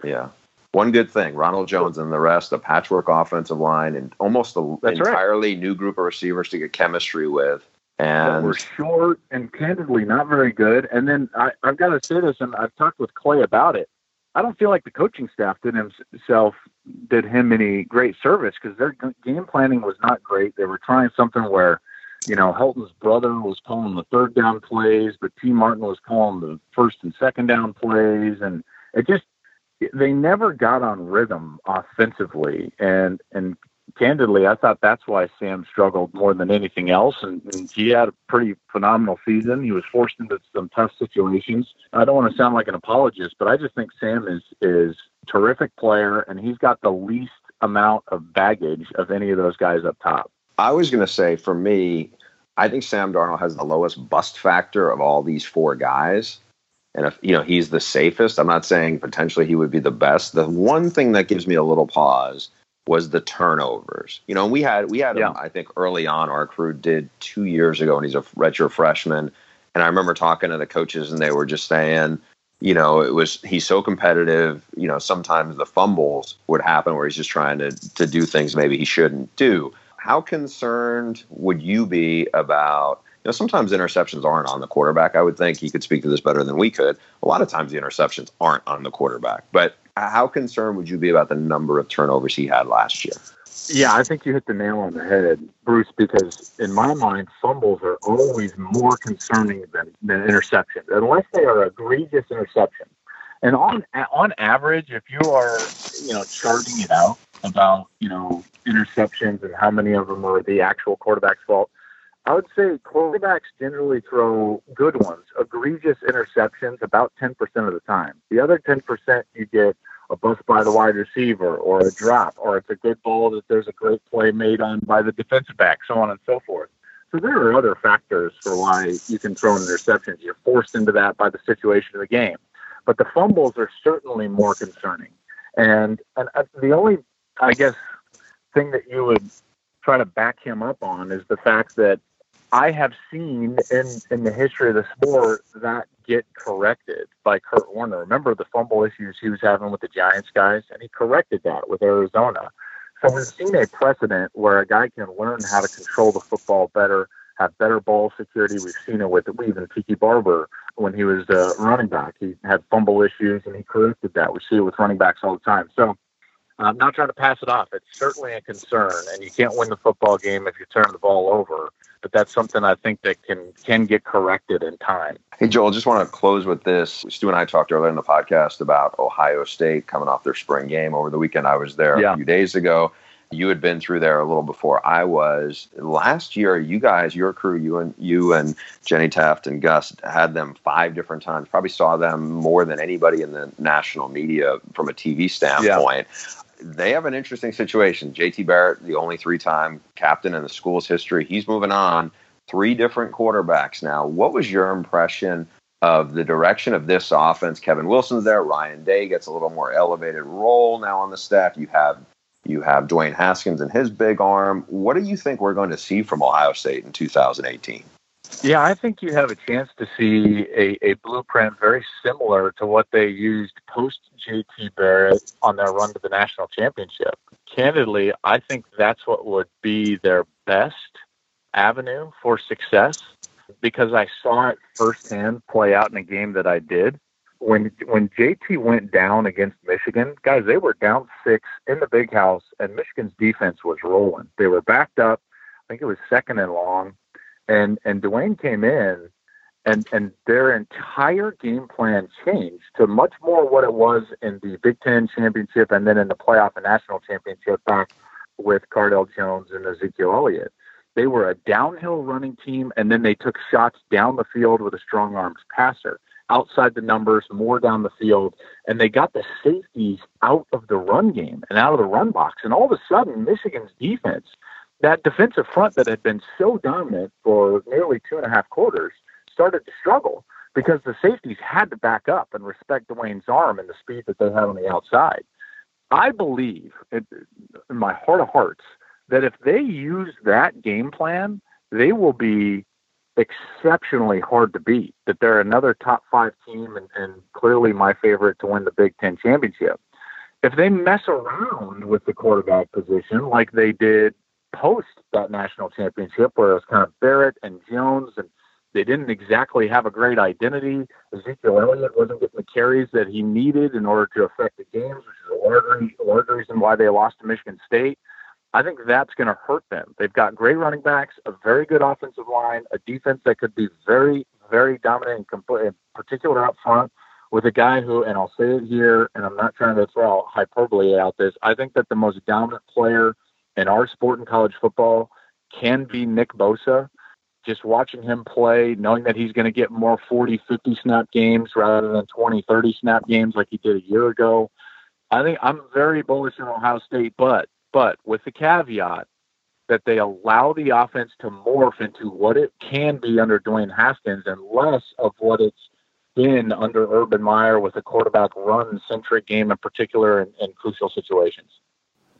Yeah. One good thing, Ronald Jones and the rest, a patchwork offensive line and almost an entirely right. new group of receivers to get chemistry with. And we're short and candidly not very good. And then I, I've got to say this, and I've talked with Clay about it. I don't feel like the coaching staff did himself did him any great service because their game planning was not great. They were trying something where, you know, Helton's brother was calling the third down plays, but Tee Martin was calling the first and second down plays, and it just they never got on rhythm offensively. And and candidly, I thought that's why Sam struggled more than anything else. And, and, he had a pretty phenomenal season. He was forced into some tough situations. I don't want to sound like an apologist, but I just think Sam is is terrific player, and he's got the least amount of baggage of any of those guys up top. I was going to say, for me, I think Sam Darnold has the lowest bust factor of all these four guys. And if you know he's the safest, I'm not saying potentially he would be the best. The one thing that gives me a little pause was the turnovers. You know, we had we had yeah. him, I think early on our crew did two years ago, and he's a redshirt freshman. And I remember talking to the coaches, and they were just saying, you know, it was he's so competitive. You know, sometimes the fumbles would happen where he's just trying to to do things maybe he shouldn't do. How concerned would you be about? You know, sometimes interceptions aren't on the quarterback. I would think he could speak to this better than we could. A lot of times the interceptions aren't on the quarterback, but how concerned would you be about the number of turnovers he had last year? Yeah, I think you hit the nail on the head, Bruce, because in my mind, fumbles are always more concerning than, than interceptions, unless they are egregious interceptions. And on on average, if you are, you know, charting it out about, you know, interceptions and how many of them are the actual quarterback's fault, I would say quarterbacks generally throw good ones, egregious interceptions about 10% of the time. The other 10% you get a bust by the wide receiver or a drop or it's a good ball that there's a great play made on by the defensive back, so on and so forth. So there are other factors for why you can throw an interception. You're forced into that by the situation of the game. But the fumbles are certainly more concerning. And, and uh, the only, I guess, thing that you would try to back him up on is the fact that I have seen in in the history of the sport that get corrected by Kurt Warner. Remember the fumble issues he was having with the Giants guys, and he corrected that with Arizona. So we've seen a precedent where a guy can learn how to control the football better, have better ball security. We've seen it with even Tiki Barber when he was uh, running back. He had fumble issues, and he corrected that. We see it with running backs all the time. So I'm not trying to pass it off. It's certainly a concern, and you can't win the football game if you turn the ball over. But that's something I think that can can get corrected in time. Hey Joel, just want to close with this. Stu and I talked earlier in the podcast about Ohio State coming off their spring game over the weekend. I was there yeah. a few days ago. You had been through there a little before I was. Last year, you guys, your crew, you and you and Jenny Taft and Gus had them five different times. Probably saw them more than anybody in the national media from a TV standpoint. Yeah they have an interesting situation. JT Barrett, the only three time captain in the school's history, he's moving on. Three different quarterbacks now. What was your impression of the direction of this offense? Kevin Wilson's there. Ryan Day gets a little more elevated role now on the staff. You have you have Dwayne Haskins and his big arm. What do you think we're going to see from Ohio State in 2018? Yeah, I think you have a chance to see a, a blueprint very similar to what they used post JT Barrett on their run to the national championship. Candidly, I think that's what would be their best avenue for success because I saw it firsthand play out in a game that I did. When when JT went down against Michigan, guys, they were down six in the big house, and Michigan's defense was rolling. They were backed up. I think it was second and long and and Dwayne came in and and their entire game plan changed to much more what it was in the Big Ten championship and then in the playoff and national championship back with Cardale Jones and Ezekiel Elliott. They were a downhill running team, and then they took shots down the field with a strong arms passer, outside the numbers, more down the field, and they got the safeties out of the run game and out of the run box. And all of a sudden, Michigan's defense, that defensive front that had been so dominant for nearly two and a half quarters, started to struggle because the safeties had to back up and respect Dwayne's arm and the speed that they had on the outside. I believe, in my heart of hearts, that if they use that game plan, they will be exceptionally hard to beat. That they're another top five team and, and clearly my favorite to win the Big Ten championship. If they mess around with the quarterback position like they did post that national championship, where it was kind of Barrett and Jones, and they didn't exactly have a great identity. Ezekiel Elliott wasn't getting the carries that he needed in order to affect the games, which is a large, large reason why they lost to Michigan State. I think that's going to hurt them. They've got great running backs, a very good offensive line, a defense that could be very, very dominant and complete, in particular up front with a guy who, and I'll say it here, and I'm not trying to throw hyperbole out this. I think that the most dominant player in our sport in college football can be Nick Bosa. Just watching him play, knowing that he's going to get more 40, 50 snap games rather than 20, 30 snap games like he did a year ago. I think I'm very bullish on Ohio State, but but with the caveat that they allow the offense to morph into what it can be under Dwayne Haskins and less of what it's been under Urban Meyer with a quarterback run centric game in particular in, in, crucial situations.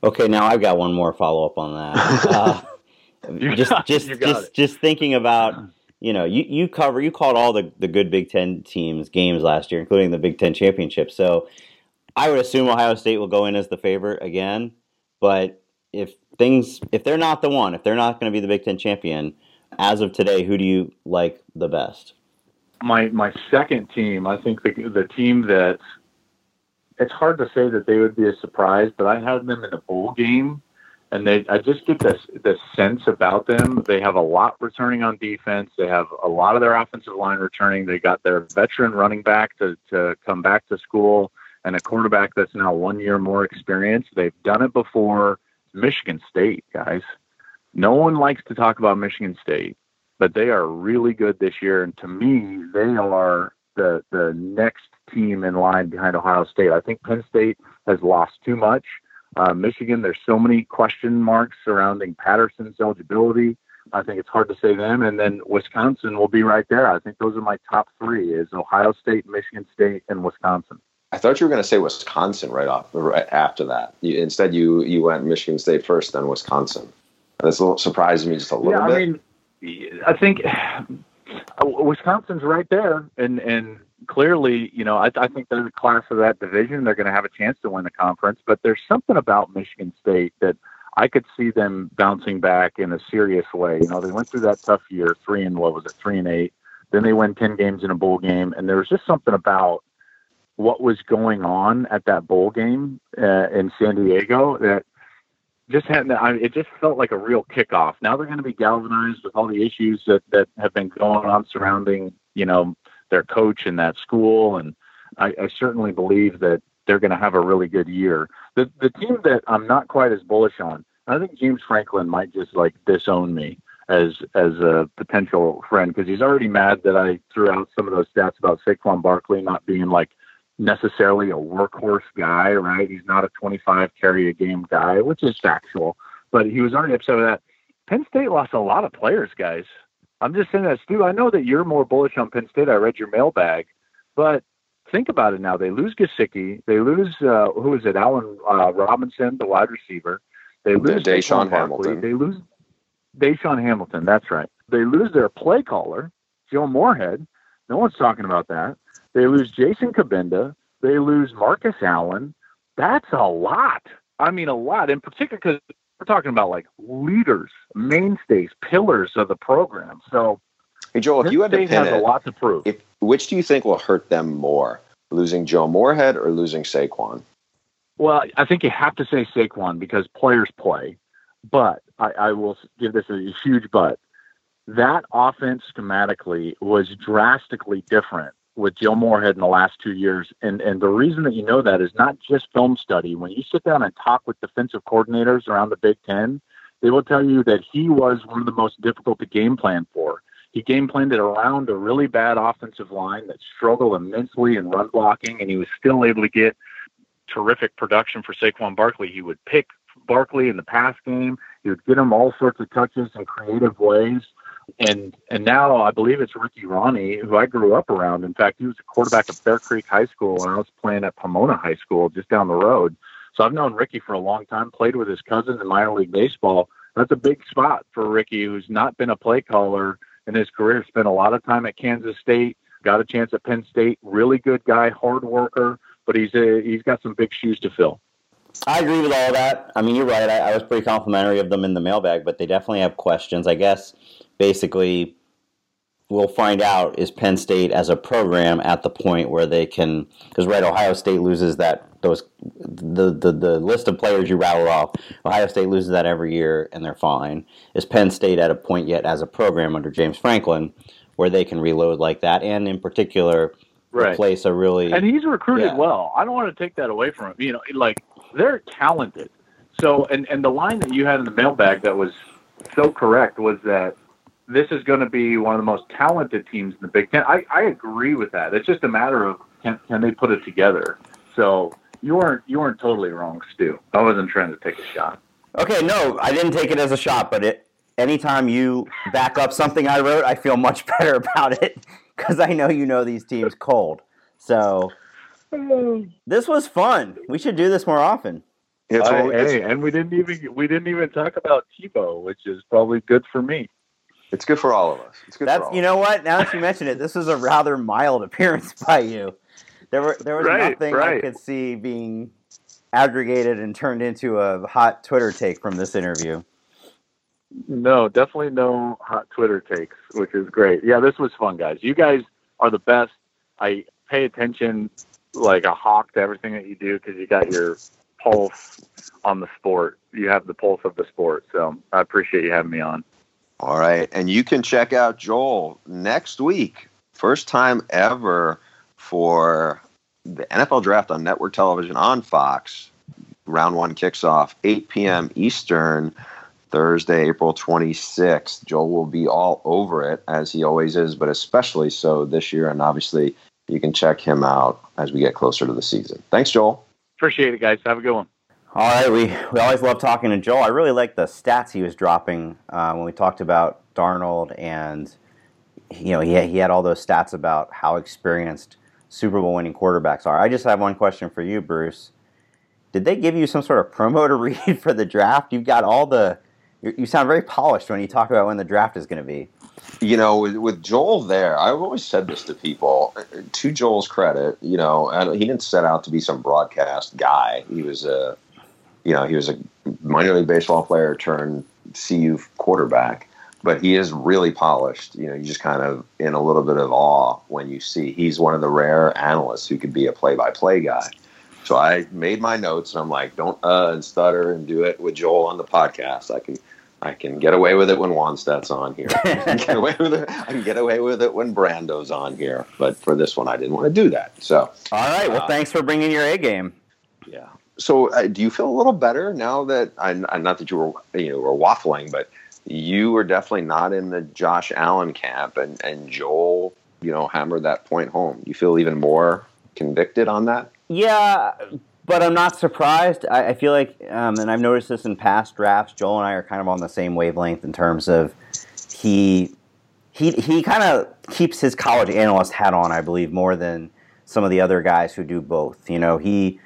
Okay, now I've got one more follow up on that. Uh, just got, just just it. just thinking about you know you, you cover you called all the, the good Big Ten teams games last year, including the Big Ten championship. So I would assume Ohio State will go in as the favorite again. But if things, if they're not the one, if they're not going to be the Big Ten champion, as of today, who do you like the best? My my second team, I think the the team that it's hard to say that they would be a surprise, but I had them in a bowl game, and they I just get this this sense about them. They have a lot returning on defense. They have a lot of their offensive line returning. They got their veteran running back to to come back to school and a quarterback that's now one year more experienced. They've done it before. Michigan State, guys. No one likes to talk about Michigan State, but they are really good this year. And to me, they are the the next team in line behind Ohio State. I think Penn State has lost too much. Uh, Michigan, there's so many question marks surrounding Patterson's eligibility. I think it's hard to say them. And then Wisconsin will be right there. I think those are my top three: is Ohio State, Michigan State, and Wisconsin. I thought you were going to say Wisconsin right off right after that. You, instead, you you went Michigan State first, then Wisconsin. That's a little surprised me just a little yeah, bit. I mean, I think Wisconsin's right there, and and clearly, you know, I, I think they're the class of that division. They're going to have a chance to win the conference. But there's something about Michigan State that I could see them bouncing back in a serious way. You know, they went through that tough year, three and what was it, three and eight. Then they win ten games in a bowl game, and there was just something about what was going on at that bowl game uh, in San Diego that just had I, it just felt like a real kickoff. Now they're going to be galvanized with all the issues that that have been going on surrounding you know their coach in that school, and I, I certainly believe that they're going to have a really good year. The the team that I'm not quite as bullish on, I think James Franklin might just like disown me as as a potential friend because he's already mad that I threw out some of those stats about Saquon Barkley not being like necessarily a workhorse guy, right? He's not a 25 carry a game guy, which is factual, but he was already upset with that. Penn State lost a lot of players, guys. I'm just saying that, Stu. I know that you're more bullish on Penn State. I read your mailbag, but think about it now. They lose Gesicki. They lose uh, who is it? Allen uh, Robinson, the wide receiver. They lose DaeSean Hamilton. They lose DaeSean Hamilton. That's right. They lose their play caller, Joe Moorhead. No one's talking about that. They lose Jason Cabinda. They lose Marcus Allen. That's a lot. I mean, a lot, in particular because we're talking about like leaders, mainstays, pillars of the program. So, hey Joel, if you had to pin has it, a lot to prove. If, which do you think will hurt them more, losing Joe Moorhead or losing Saquon? Well, I think you have to say Saquon because players play. But I, I will give this a huge but. that offense schematically was drastically different with Joe Moorhead in the last two years. And and the reason that you know that is not just film study. When you sit down and talk with defensive coordinators around the Big Ten, they will tell you that he was one of the most difficult to game plan for. He game planned it around a really bad offensive line that struggled immensely in run blocking, and he was still able to get terrific production for Saquon Barkley. He would pick Barkley in the pass game. He would get him all sorts of touches in creative ways. And and now I believe it's Ricky Rahne, who I grew up around. In fact, he was a quarterback at Bear Creek High School when I was playing at Pomona High School just down the road. So I've known Ricky for a long time, played with his cousin in minor league baseball. That's a big spot for Ricky, who's not been a play caller in his career, spent a lot of time at Kansas State, got a chance at Penn State, really good guy, hard worker, but he's a, he's got some big shoes to fill. I agree with all of that. I mean, you're right. I, I was pretty complimentary of them in the mailbag, but they definitely have questions. I guess basically we'll find out is Penn State as a program at the point where they can because right Ohio State loses that those the, the the list of players you rattle off Ohio State loses that every year and they're fine is Penn State at a point yet as a program under James Franklin where they can reload like that and in particular right. replace a really and he's recruited yeah. well I don't want to take that away from him you know like they're talented so and and the line that you had in the mailbag that was so correct was that this is going to be one of the most talented teams in the Big Ten. I, I agree with that. It's just a matter of can, can they put it together. So you weren't you weren't totally wrong, Stu. I wasn't trying to take a shot. Okay, no, I didn't take it as a shot, but it anytime you back up something I wrote, I feel much better about it because I know you know these teams cold. So this was fun. We should do this more often. It's, hey, and we didn't even we didn't even talk about Tebow, which is probably good for me. It's good for all of us. It's good. That's you know what. Now that you mention it, this was a rather mild appearance by you. There were there was right, nothing right. I could see being aggregated and turned into a hot Twitter take from this interview. No, definitely no hot Twitter takes, which is great. Yeah, this was fun, guys. You guys are the best. I pay attention like a hawk to everything that you do because you got your pulse on the sport. You have the pulse of the sport. So I appreciate you having me on. All right. And you can check out Joel next week. First time ever for the NFL draft on network television on Fox. Round one kicks off 8 p.m. Eastern, Thursday, April 26th. Joel will be all over it, as he always is, but especially so this year. And obviously, you can check him out as we get closer to the season. Thanks, Joel. Appreciate it, guys. Have a good one. All right, we, we always love talking to Joel. I really like the stats he was dropping uh, when we talked about Darnold, and you know he he had all those stats about how experienced Super Bowl winning quarterbacks are. I just have one question for you, Bruce. Did they give you some sort of promo to read for the draft? You've got all the you sound very polished when you talk about when the draft is going to be. You know, with, with, Joel there, I've always said this to people. To Joel's credit, you know, he didn't set out to be some broadcast guy. He was a you know, he was a minor league baseball player turned CU quarterback, but he is really polished. You know, you just kind of in a little bit of awe when you see he's one of the rare analysts who could be a play-by-play guy. So I made my notes and I'm like, don't uh and stutter and do it with Joel on the podcast. I can I can get away with it when Wannstedt's on here. I can get away with it. I can get away with it when Brando's on here. But for this one, I didn't want to do that. So, all right. Well, uh, thanks for bringing your A game. Yeah so uh, do you feel a little better now that I'm, not that you were you know were waffling, but you were definitely not in the Josh Allen camp, and and Joel, you know, hammered that point home. You feel even more convicted on that? Yeah, but I'm not surprised. I, I feel like, um, and I've noticed this in past drafts. Joel and I are kind of on the same wavelength in terms of he he he kind of keeps his college analyst hat on, I believe, more than some of the other guys who do both. You know, he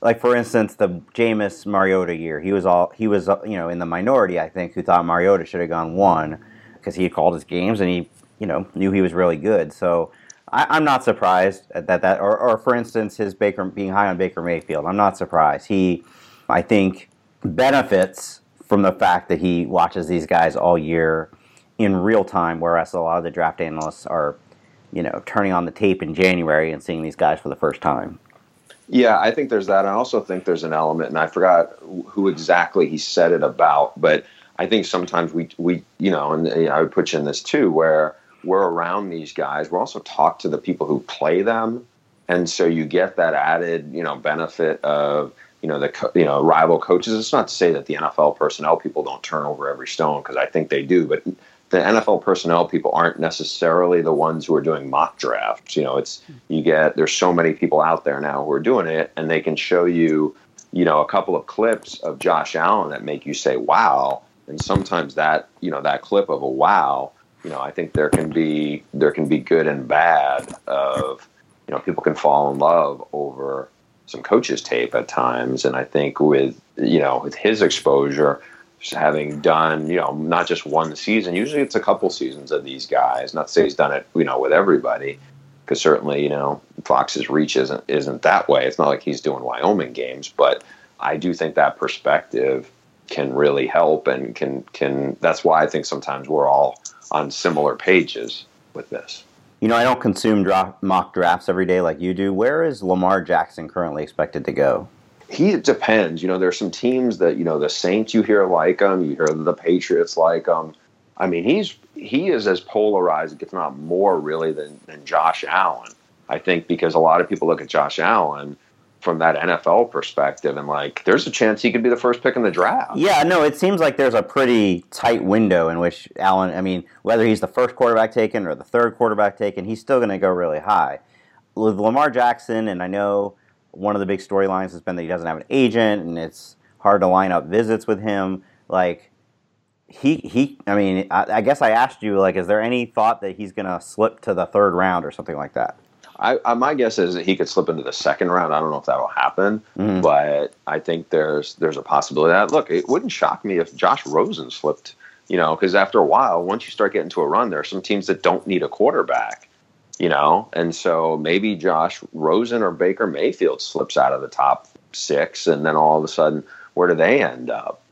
like for instance, the Jameis Mariota year, he was all he was uh, you know in the minority, I think, who thought Mariota should have gone one because he called his games and he you know knew he was really good. So I, am not surprised at that. That or, or for instance, his Baker being high on Baker Mayfield, I'm not surprised. He, I think, benefits from the fact that he watches these guys all year in real time, whereas a lot of the draft analysts are, you know, turning on the tape in January and seeing these guys for the first time. Yeah, I think there's that. I also think there's an element, and I forgot who exactly he said it about, but I think sometimes we we you know, and I would put you in this too, where we're around these guys. We're also talk to the people who play them, and so you get that added you know benefit of you know the you know rival coaches. It's not to say that the NFL personnel people don't turn over every stone because I think they do, but the NFL personnel people aren't necessarily the ones who are doing mock drafts. You know, it's you get there's so many people out there now who are doing it, and they can show you, you know, a couple of clips of Josh Allen that make you say, "Wow!" And sometimes that you know that clip of a wow, you know, I think there can be there can be good and bad of you know people can fall in love over some coaches tape at times, and I think with you know with his exposure having done, you know, not just one season. Usually, it's a couple seasons of these guys. Not to say he's done it, you know, with everybody, because certainly, you know, Fox's reach isn't isn't that way. It's not like he's doing Wyoming games, but I do think that perspective can really help, and can can. That's why I think sometimes we're all on similar pages with this. You know, I don't consume draft, mock drafts every day like you do. Where is Lamar Jackson currently expected to go? he it depends. You know, there's some teams that you know the Saints you hear like him, you hear the Patriots like him. I mean, he's he is as polarized, if not more, really than than Josh Allen. I think because a lot of people look at Josh Allen from that NFL perspective and like there's a chance he could be the first pick in the draft. Yeah, no, it seems like there's a pretty tight window in which Allen, I mean, whether he's the first quarterback taken or the third quarterback taken, he's still going to go really high. With Lamar Jackson and I know one of the big storylines has been that he doesn't have an agent and it's hard to line up visits with him. Like he he, I mean, I, I guess I asked you like, is there any thought that he's going to slip to the third round or something like that? I, I, my guess is that he could slip into the second round. I don't know if that'll happen, mm-hmm. but I think there's there's a possibility that look, it wouldn't shock me if Josh Rosen slipped. You know, because after a while, once you start getting to a run, there are some teams that don't need a quarterback you know, and so maybe Josh Rosen or Baker Mayfield slips out of the top six, and then all of a sudden, where do they end up?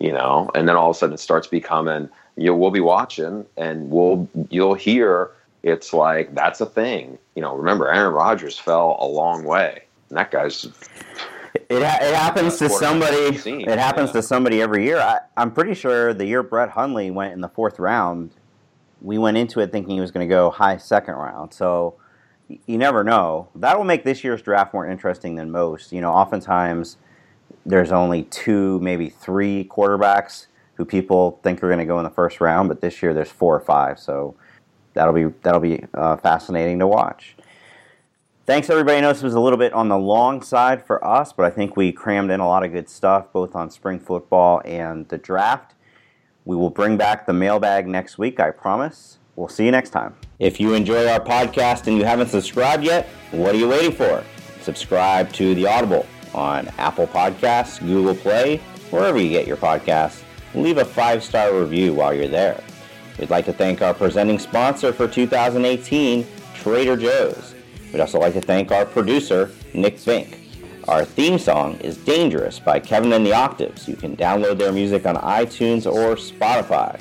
You know, and then all of a sudden it starts becoming you know, we'll be watching and we'll you'll hear it's like that's a thing. You know, remember Aaron Rodgers fell a long way, and that guy's. It, ha- it happens to somebody. It happens yeah. to somebody every year. I, I'm pretty sure the year Brett Hundley went in the fourth round, we went into it thinking he was going to go high second round. So you never know. That will make this year's draft more interesting than most. You know, oftentimes there's only two, maybe three quarterbacks who people think are going to go in the first round, but this year there's four or five. So that'll be that'll be uh, fascinating to watch. Thanks everybody. I know this was a little bit on the long side for us, but I think we crammed in a lot of good stuff both on spring football and the draft. We will bring back the mailbag next week, I promise. We'll see you next time. If you enjoy our podcast and you haven't subscribed yet, what are you waiting for? Subscribe to The Audible on Apple Podcasts, Google Play, wherever you get your podcasts. Leave a five star review while you're there. We'd like to thank our presenting sponsor for 2018, Trader Joe's. We'd also like to thank our producer, Nick Fink. Our theme song is Dangerous by Kevin and the Octaves. You can download their music on iTunes or Spotify.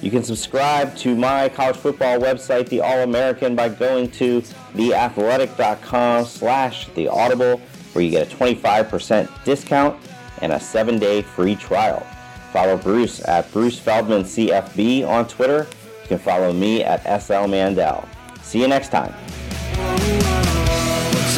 You can subscribe to my college football website, The All American, by going to theathletic.com slash the audible, where you get a 25% discount and a seven-day free trial. Follow Bruce at Bruce Feldman CFB on Twitter. You can follow me at SL Mandel. See you next time. We'll